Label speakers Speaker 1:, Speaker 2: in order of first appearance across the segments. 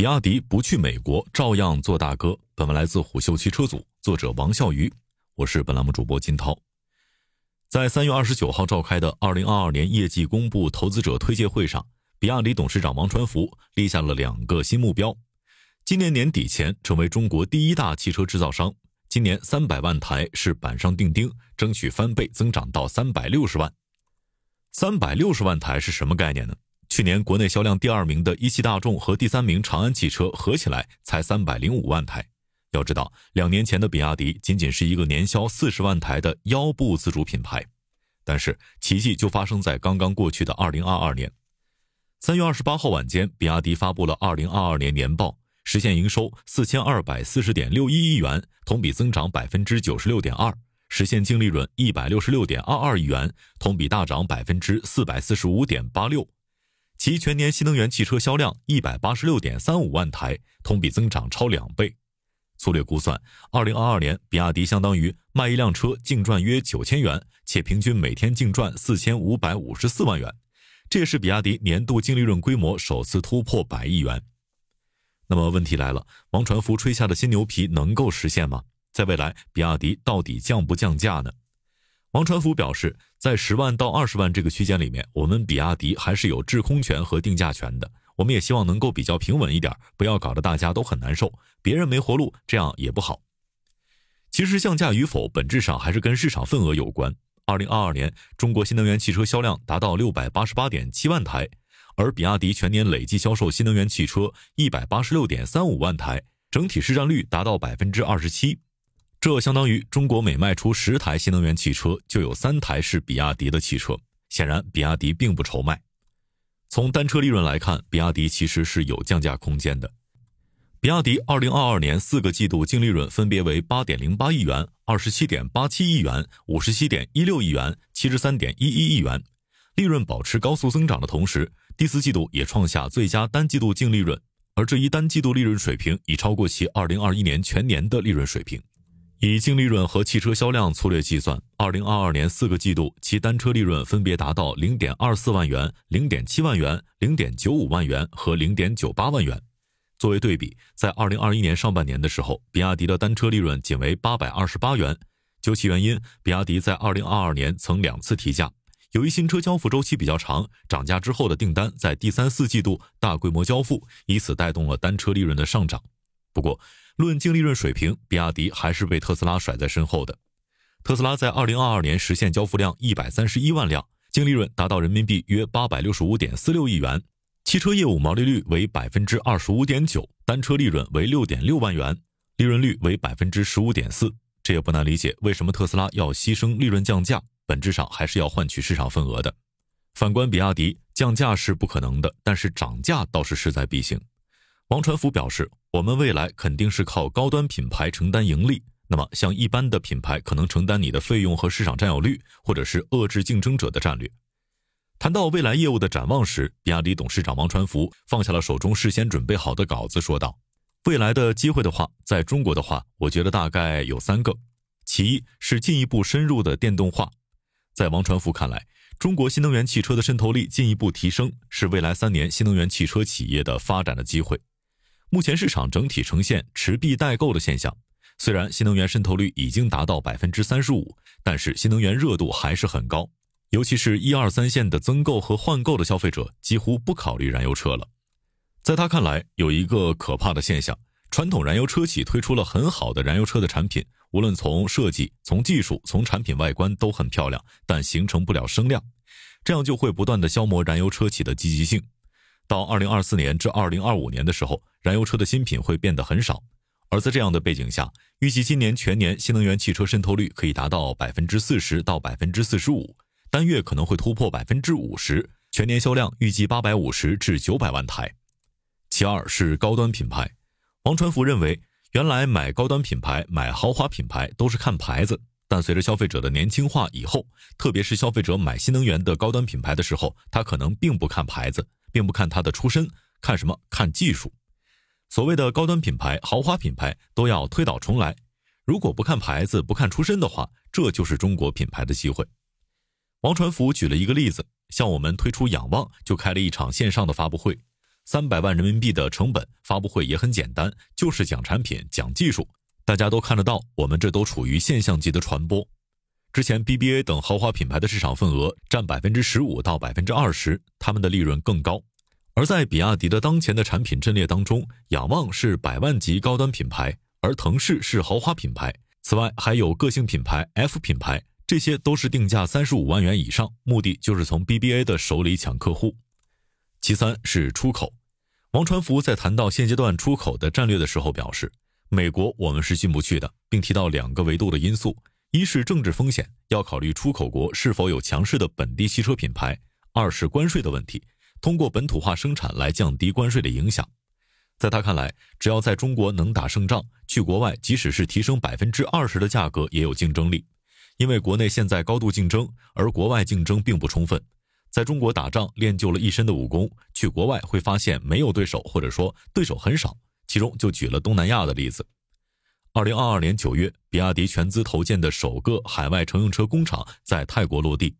Speaker 1: 比亚迪不去美国，照样做大哥。本文来自虎嗅汽车组，作者王笑鱼，我是本栏目主播金涛。在三月二十九号召开的二零二二年业绩公布投资者推介会上，比亚迪董事长王传福立下了两个新目标：今年年底前成为中国第一大汽车制造商；今年三百万台是板上钉钉，争取翻倍增长到三百六十万。三百六十万台是什么概念呢？去年国内销量第二名的一汽大众和第三名长安汽车合起来才三百零五万台。要知道，两年前的比亚迪仅仅是一个年销四十万台的腰部自主品牌。但是奇迹就发生在刚刚过去的二零二二年。三月二十八号晚间，比亚迪发布了二零二二年年报，实现营收四千二百四十点六一亿元，同比增长百分之九十六点二，实现净利润一百六十六点二二亿元，同比大涨百分之四百四十五点八六。其全年新能源汽车销量一百八十六点三五万台，同比增长超两倍。粗略估算，二零二二年比亚迪相当于卖一辆车净赚约九千元，且平均每天净赚四千五百五十四万元，这也是比亚迪年度净利润规模首次突破百亿元。那么问题来了，王传福吹下的新牛皮能够实现吗？在未来，比亚迪到底降不降价呢？王传福表示，在十万到二十万这个区间里面，我们比亚迪还是有制空权和定价权的。我们也希望能够比较平稳一点，不要搞得大家都很难受，别人没活路，这样也不好。其实降价与否，本质上还是跟市场份额有关。二零二二年，中国新能源汽车销量达到六百八十八点七万台，而比亚迪全年累计销售新能源汽车一百八十六点三五万台，整体市占率达到百分之二十七。这相当于中国每卖出十台新能源汽车，就有三台是比亚迪的汽车。显然，比亚迪并不愁卖。从单车利润来看，比亚迪其实是有降价空间的。比亚迪二零二二年四个季度净利润分别为八点零八亿元、二十七点八七亿元、五十七点一六亿元、七十三点一一亿元，利润保持高速增长的同时，第四季度也创下最佳单季度净利润，而这一单季度利润水平已超过其二零二一年全年的利润水平。以净利润和汽车销量粗略计算，二零二二年四个季度其单车利润分别达到零点二四万元、零点七万元、零点九五万元和零点九八万元。作为对比，在二零二一年上半年的时候，比亚迪的单车利润仅为八百二十八元。究其原因，比亚迪在二零二二年曾两次提价，由于新车交付周期比较长，涨价之后的订单在第三、四季度大规模交付，以此带动了单车利润的上涨。不过，论净利润水平，比亚迪还是被特斯拉甩在身后的。特斯拉在二零二二年实现交付量一百三十一万辆，净利润达到人民币约八百六十五点四六亿元，汽车业务毛利率为百分之二十五点九，单车利润为六点六万元，利润率为百分之十五点四。这也不难理解，为什么特斯拉要牺牲利润降价，本质上还是要换取市场份额的。反观比亚迪，降价是不可能的，但是涨价倒是势在必行。王传福表示。我们未来肯定是靠高端品牌承担盈利，那么像一般的品牌可能承担你的费用和市场占有率，或者是遏制竞争者的战略。谈到未来业务的展望时，比亚迪董事长王传福放下了手中事先准备好的稿子，说道：“未来的机会的话，在中国的话，我觉得大概有三个。其一是进一步深入的电动化，在王传福看来，中国新能源汽车的渗透力进一步提升，是未来三年新能源汽车企业的发展的机会。”目前市场整体呈现持币待购的现象，虽然新能源渗透率已经达到百分之三十五，但是新能源热度还是很高，尤其是一二三线的增购和换购的消费者几乎不考虑燃油车了。在他看来，有一个可怕的现象：传统燃油车企推出了很好的燃油车的产品，无论从设计、从技术、从产品外观都很漂亮，但形成不了声量，这样就会不断的消磨燃油车企的积极性。到二零二四年至二零二五年的时候，燃油车的新品会变得很少。而在这样的背景下，预计今年全年新能源汽车渗透率可以达到百分之四十到百分之四十五，单月可能会突破百分之五十，全年销量预计八百五十至九百万台。其二是高端品牌，王传福认为，原来买高端品牌、买豪华品牌都是看牌子，但随着消费者的年轻化以后，特别是消费者买新能源的高端品牌的时候，他可能并不看牌子。并不看它的出身，看什么？看技术。所谓的高端品牌、豪华品牌都要推倒重来。如果不看牌子、不看出身的话，这就是中国品牌的机会。王传福举了一个例子，向我们推出仰望，就开了一场线上的发布会。三百万人民币的成本，发布会也很简单，就是讲产品、讲技术，大家都看得到，我们这都处于现象级的传播。之前 BBA 等豪华品牌的市场份额占百分之十五到百分之二十，他们的利润更高。而在比亚迪的当前的产品阵列当中，仰望是百万级高端品牌，而腾势是豪华品牌。此外，还有个性品牌 F 品牌，这些都是定价三十五万元以上，目的就是从 BBA 的手里抢客户。其三是出口，王传福在谈到现阶段出口的战略的时候表示，美国我们是进不去的，并提到两个维度的因素：一是政治风险，要考虑出口国是否有强势的本地汽车品牌；二是关税的问题，通过本土化生产来降低关税的影响。在他看来，只要在中国能打胜仗，去国外即使是提升百分之二十的价格也有竞争力。因为国内现在高度竞争，而国外竞争并不充分。在中国打仗练就了一身的武功，去国外会发现没有对手，或者说对手很少。其中就举了东南亚的例子。二零二二年九月，比亚迪全资投建的首个海外乘用车工厂在泰国落地。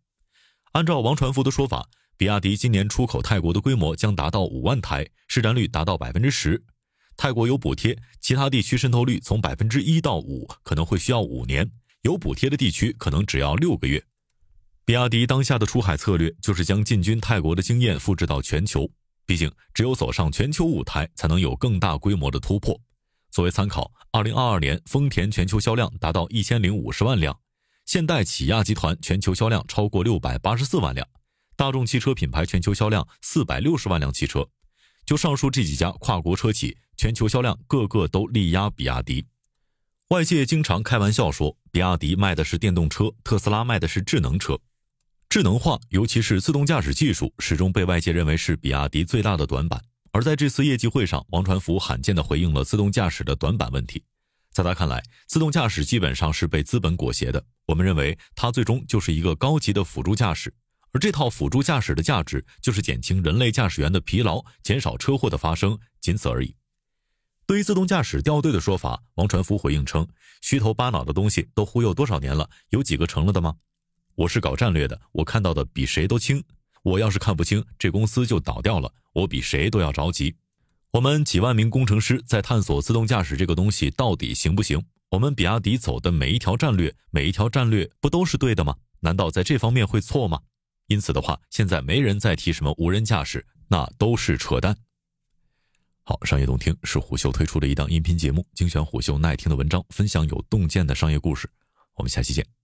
Speaker 1: 按照王传福的说法。比亚迪今年出口泰国的规模将达到五万台，市占率达到百分之十。泰国有补贴，其他地区渗透率从百分之一到五可能会需要五年，有补贴的地区可能只要六个月。比亚迪当下的出海策略就是将进军泰国的经验复制到全球，毕竟只有走上全球舞台，才能有更大规模的突破。作为参考，二零二二年丰田全球销量达到一千零五十万辆，现代起亚集团全球销量超过六百八十四万辆。大众汽车品牌全球销量四百六十万辆汽车，就上述这几家跨国车企，全球销量个个都力压比亚迪。外界经常开玩笑说，比亚迪卖的是电动车，特斯拉卖的是智能车。智能化，尤其是自动驾驶技术，始终被外界认为是比亚迪最大的短板。而在这次业绩会上，王传福罕见地回应了自动驾驶的短板问题。在他看来，自动驾驶基本上是被资本裹挟的。我们认为，它最终就是一个高级的辅助驾驶。而这套辅助驾驶的价值，就是减轻人类驾驶员的疲劳，减少车祸的发生，仅此而已。对于自动驾驶掉队的说法，王传福回应称：“虚头巴脑的东西都忽悠多少年了？有几个成了的吗？我是搞战略的，我看到的比谁都清。我要是看不清，这公司就倒掉了。我比谁都要着急。我们几万名工程师在探索自动驾驶这个东西到底行不行？我们比亚迪走的每一条战略，每一条战略不都是对的吗？难道在这方面会错吗？”因此的话，现在没人再提什么无人驾驶，那都是扯淡。好，商业洞听是虎嗅推出的一档音频节目，精选虎嗅耐听的文章，分享有洞见的商业故事。我们下期见。